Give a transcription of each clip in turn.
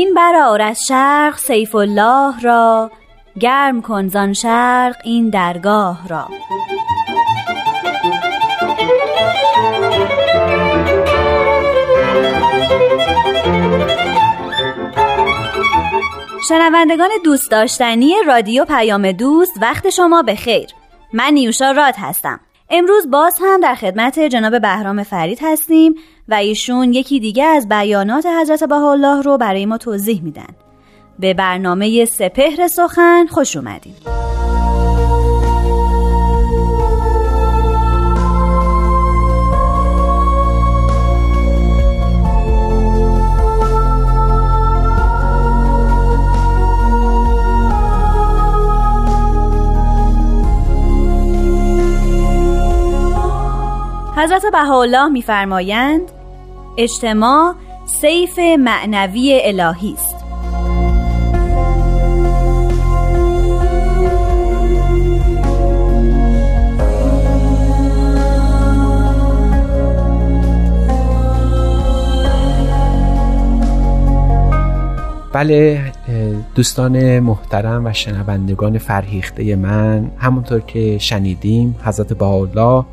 هین برآر از شرق سیف الله را گرم کن زان شرق این درگاه را. شنوندگان دوست داشتنی رادیو پیام دوست وقت شما به خیر. من نیوشا راد هستم. امروز باز هم در خدمت جناب بهرام فرید هستیم. و ایشون یکی دیگه از بیانات حضرت بهاءالله رو برای ما توضیح میدن. به برنامه سپهر سخن خوش اومدیم حضرت بهاءالله میفرمایند اجتماع سیف معنوی الهی است. بله دوستان محترم و شنوندگان فرهیخته من همونطور که شنیدیم حضرت بهاءالله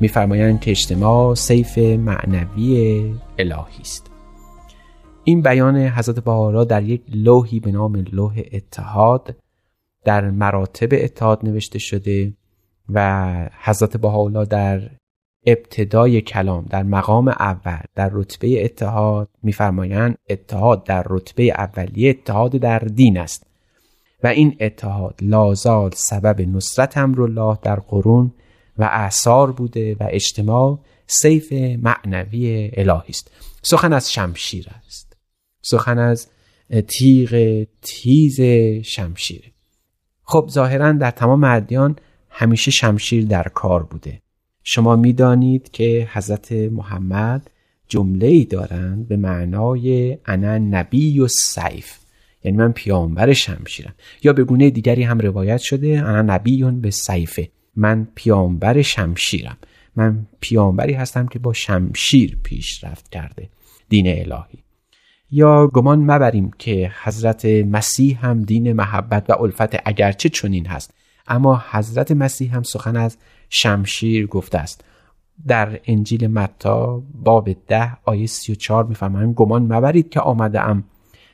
میفرمایند که اجتماع سیف معنوی الهی است. این بیان حضرت بهاءالله در یک لوحی به نام لوح اتحاد در مراتب اتحاد نوشته شده و حضرت بهاءالله در ابتدای کلام در مقام اول در رتبه اتحاد میفرمایند اتحاد در رتبه اولیه اتحاد در دین است. و این اتحاد لازال سبب نصرت امرالله در قرون و اعثار بوده و اجتماع سیف معنوی الهی است. سخن از شمشیر است. سخن از تیغ تیز شمشیر خب ظاهرا در تمام ادیان همیشه شمشیر در کار بوده. شما می‌دانید که حضرت محمد جمله ای دارند به معنای انا نبی و سیف یعنی من پیامبر شمشیرم. یا به گونه دیگری هم روایت شده انا نبی به سیفه. من پیامبر شمشیرم. من پیامبری هستم که با شمشیر پیشرفت کرده. دین الهی. یا گمان مبریم که حضرت مسیح هم دین محبت و الفت اگرچه چنین هست اما حضرت مسیح هم سخن از شمشیر گفته است. در انجیل متا باب ده آیه سی و چار میفرمایند گمان مبرید که آمده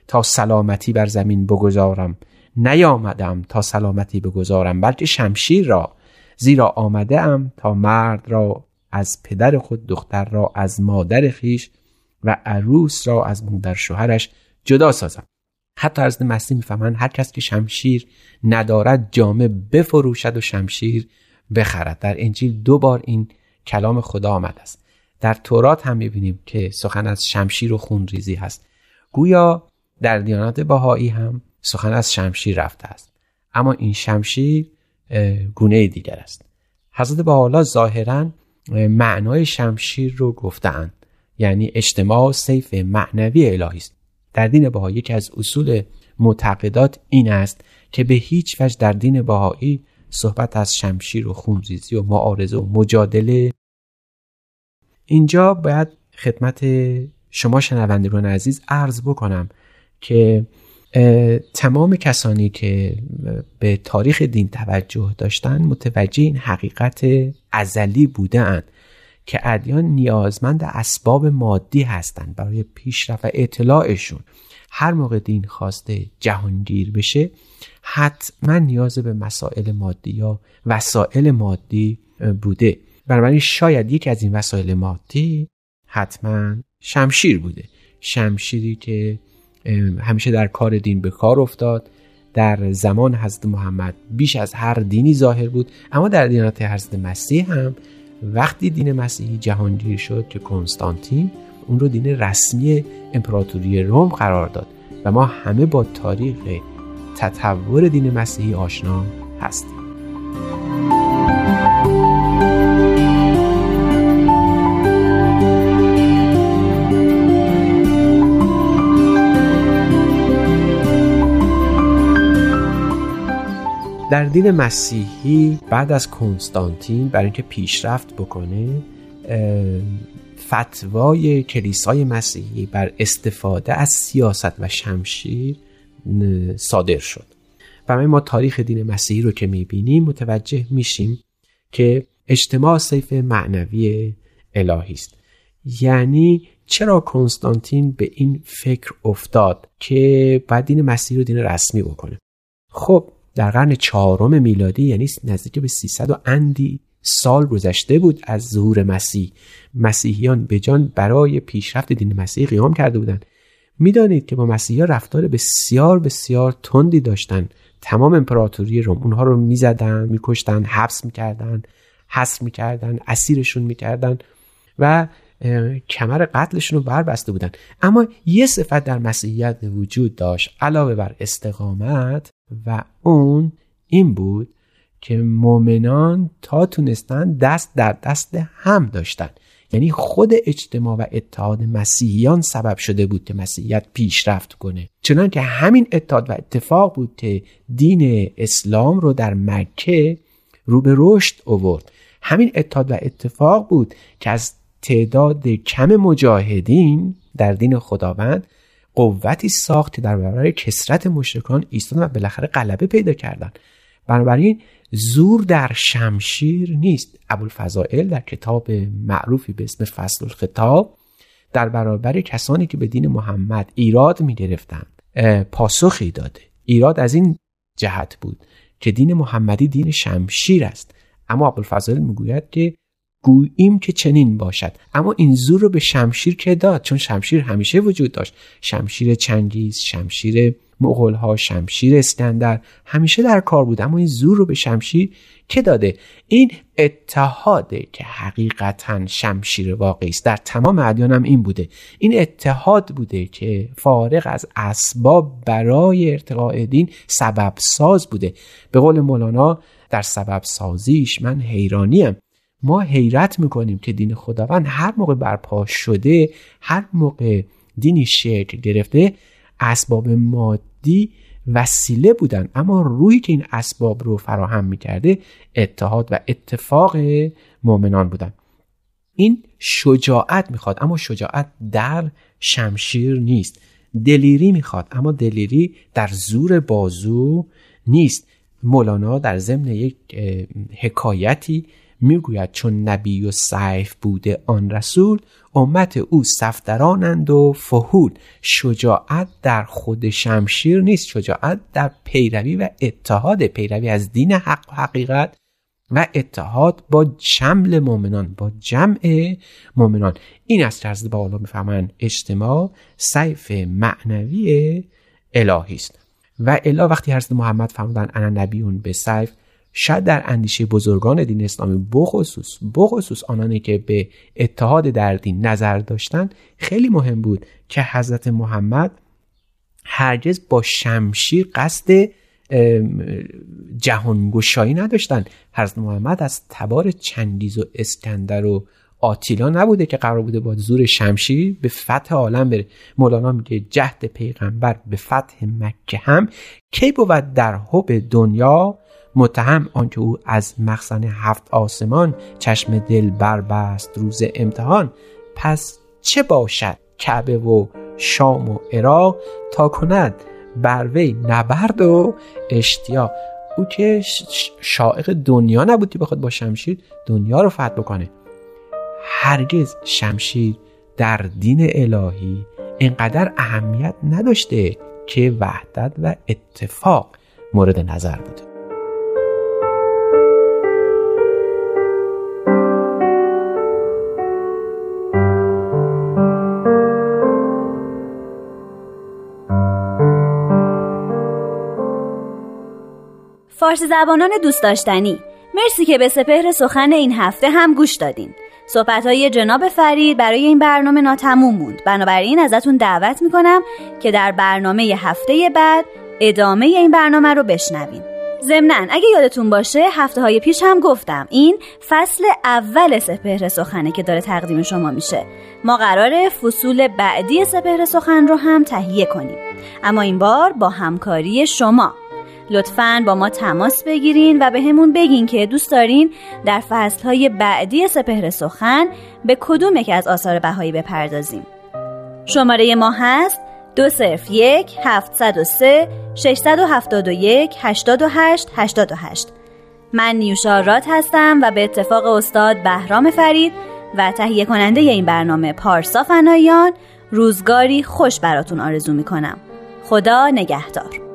تا سلامتی بر زمین بگذارم. نیامدم تا سلامتی بگذارم بلکه شمشیر را زیرا آمده ام تا مرد را از پدر خود دختر را از مادر خیش و عروس را از مادر شوهرش جدا سازم. حتی از مسیح می‌فهمند هر کس که شمشیر ندارد جامه بفروشد و شمشیر بخرد. در انجیل دو بار این کلام خدا آمده است. در تورات هم می‌بینیم که سخن از شمشیر و خونریزی هست. گویا در دیانت باهایی هم سخن از شمشیر رفته است. اما این شمشیر گونه دیگر است. حضرت حالا ظاهرا معنای شمشیر رو گفتند یعنی اجتماع سیف معنوی الهی است. در دین بهایی یکی از اصول معتقدات این است که به هیچ وجه در دین بهایی صحبت از شمشیر و خونریزی و معارضه و مجادله. اینجا باید خدمت شما شنوندگان عزیز عرض بکنم که تمام کسانی که به تاریخ دین توجه داشتن متوجه این حقیقت ازلی بودند که ادیان نیازمند اسباب مادی هستند برای پیشرفت و اطلاعشون. هر موقع دین خواسته جهانگیر بشه حتما نیاز به مسائل مادی یا وسایل مادی بوده. بنابراین شاید یکی از این وسایل مادی حتما شمشیر بوده. شمشیری که همیشه در کار دین به کار افتاد. در زمان حضرت محمد بیش از هر دینی ظاهر بود اما در دینات حضرت مسیح هم وقتی دین مسیحی جهانگیر شد که کنستانتین اون رو دین رسمی امپراتوری روم قرار داد. و ما همه با تاریخ تطور دین مسیحی آشنا هستیم. در دین مسیحی بعد از کنستانتین برای اینکه پیشرفت بکنه فتوای کلیسای مسیحی بر استفاده از سیاست و شمشیر صادر شد. برای ما تاریخ دین مسیحی رو که می‌بینیم متوجه میشیم که اجتماع سیف معنوی الهی است. یعنی چرا کنستانتین به این فکر افتاد که باید دین مسیحی رو دین رسمی بکنه؟ خب در قرن چهارم میلادی یعنی نزدیک به 300 و اندی سال گذشته بود از ظهور مسیح. مسیحیان به جان برای پیشرفت دین مسیحی قیام کرده بودند. می‌دانید که با مسیحا رفتار بسیار بسیار تندی داشتند. تمام امپراتوری روم اونها رو می‌زدن میکشتن حبس می‌کردن حس می‌کردن اسیرشون می‌کردن و کمر قتلشون رو بربسته بودن. اما یه صفت در مسیحیت وجود داشت علاوه بر استقامت و اون این بود که مؤمنان تا تونستن دست در دست هم داشتن. یعنی خود اجتماع و اتحاد مسیحیان سبب شده بود که مسیحیت پیشرفت کنه. چنان که همین اتحاد و اتفاق بود که دین اسلام رو در مکه رو به رشد اوورد همین اتحاد و اتفاق بود که از تعداد کم مجاهدین در دین خداوند قوتی ساخت در برابر کسرت مشرکان ایستادن و بالاخره غلبه پیدا کردند بنابراین زور در شمشیر نیست. ابوالفضائل در کتاب معروفی به اسم فصل الخطاب در برابر کسانی که به دین محمد ایراد می گرفتند پاسخی داده. ایراد از این جهت بود که دین محمدی دین شمشیر است. اما ابوالفضائل می‌گوید که گوییم که چنین باشد. اما این زور رو به شمشیر که داد چون شمشیر همیشه وجود داشت. شمشیر چنگیز شمشیر مغول ها شمشیر اسکندر همیشه در کار بود. اما این زور رو به شمشیر که داده؟ این اتحاده که حقیقتا شمشیر واقعی است. در تمام ادیان هم این بوده. این اتحاد بوده که فارغ از اسباب برای ارتقاء دین سبب ساز بوده. به قول مولانا در سبب سازیش من حیرانیم. ما حیرت می‌کنیم که دین خداوند هر موقع برپا شده هر موقع دینی شکل گرفته اسباب مادی وسیله بودن. اما روی که این اسباب رو فراهم می‌کرده اتحاد و اتفاق مؤمنان بودن. این شجاعت می‌خواد اما شجاعت در شمشیر نیست. دلیری می‌خواد اما دلیری در زور بازو نیست. مولانا در ضمن یک حکایتی می‌گوید چون نبی و سیف بوده آن رسول امت او سفترانند و فهول شجاعت در خود شمشیر نیست شجاعت در پیروی و اتحاد. پیروی از دین حق و حقیقت و اتحاد با شمل مؤمنان با جمع مؤمنان. این است که با بالا می‌فهمن اجتماع سیف معنوی الهی است. و الا وقتی حضرت محمد فرمودن انا نبیون به سیف شاید در اندیشه بزرگان دین اسلامی بخصوص بخصوص آنانی که به اتحاد در دین نظر داشتند خیلی مهم بود که حضرت محمد هرگز با شمشیر قصد جهانگشایی نداشتند. حضرت محمد از تبار چنگیز و اسکندر و آتیلا نبوده که قرار بوده با زور شمشیر به فتح عالم بره. مولانا میگه جهد پیغمبر به فتح مکه هم. کی بود در حب دنیا؟ متهم آنکه او از مخزن هفت آسمان چشم دل بربست روز امتحان. پس چه باشد کعبه و شام و عراق تا کند بر وی نبرد و اشتیاق او که شائق دنیا نبود که بخواد با شمشیر دنیا رو فتح بکنه. هرگز شمشیر در دین الهی اینقدر اهمیت نداشته که وحدت و اتفاق مورد نظر بوده. فارسی زبانان دوست داشتنی. مرسی که به سپهر سخن این هفته هم گوش دادین. صحبت های جناب فرید برای این برنامه ناتموم موند. بنابراین ازتون دعوت می‌کنم که در برنامه هفته بعد ادامه این برنامه رو بشنوین. ضمنا اگه یادتون باشه هفته های پیش هم گفتم این فصل اول سپهر سخنه که داره تقدیم شما میشه. ما قرار فصول بعدی سپهر سخن رو هم تهیه کنیم. اما این بار با همکاری شما. لطفا با ما تماس بگیرین و به همون بگین که دوست دارین در فصلهای بعدی سپهر سخن به کدوم یک از آثار بهایی بپردازیم. شماره ما هست دو صرف یک هفتصد و سه و هفتاد و یک هشتاد و هشت هشتاد و هشت. من نیوشا رات هستم و به اتفاق استاد بهرام فرید و تهیه کننده این برنامه پارسا فنایان روزگاری خوش براتون آرزو می‌کنم. خدا نگهدار.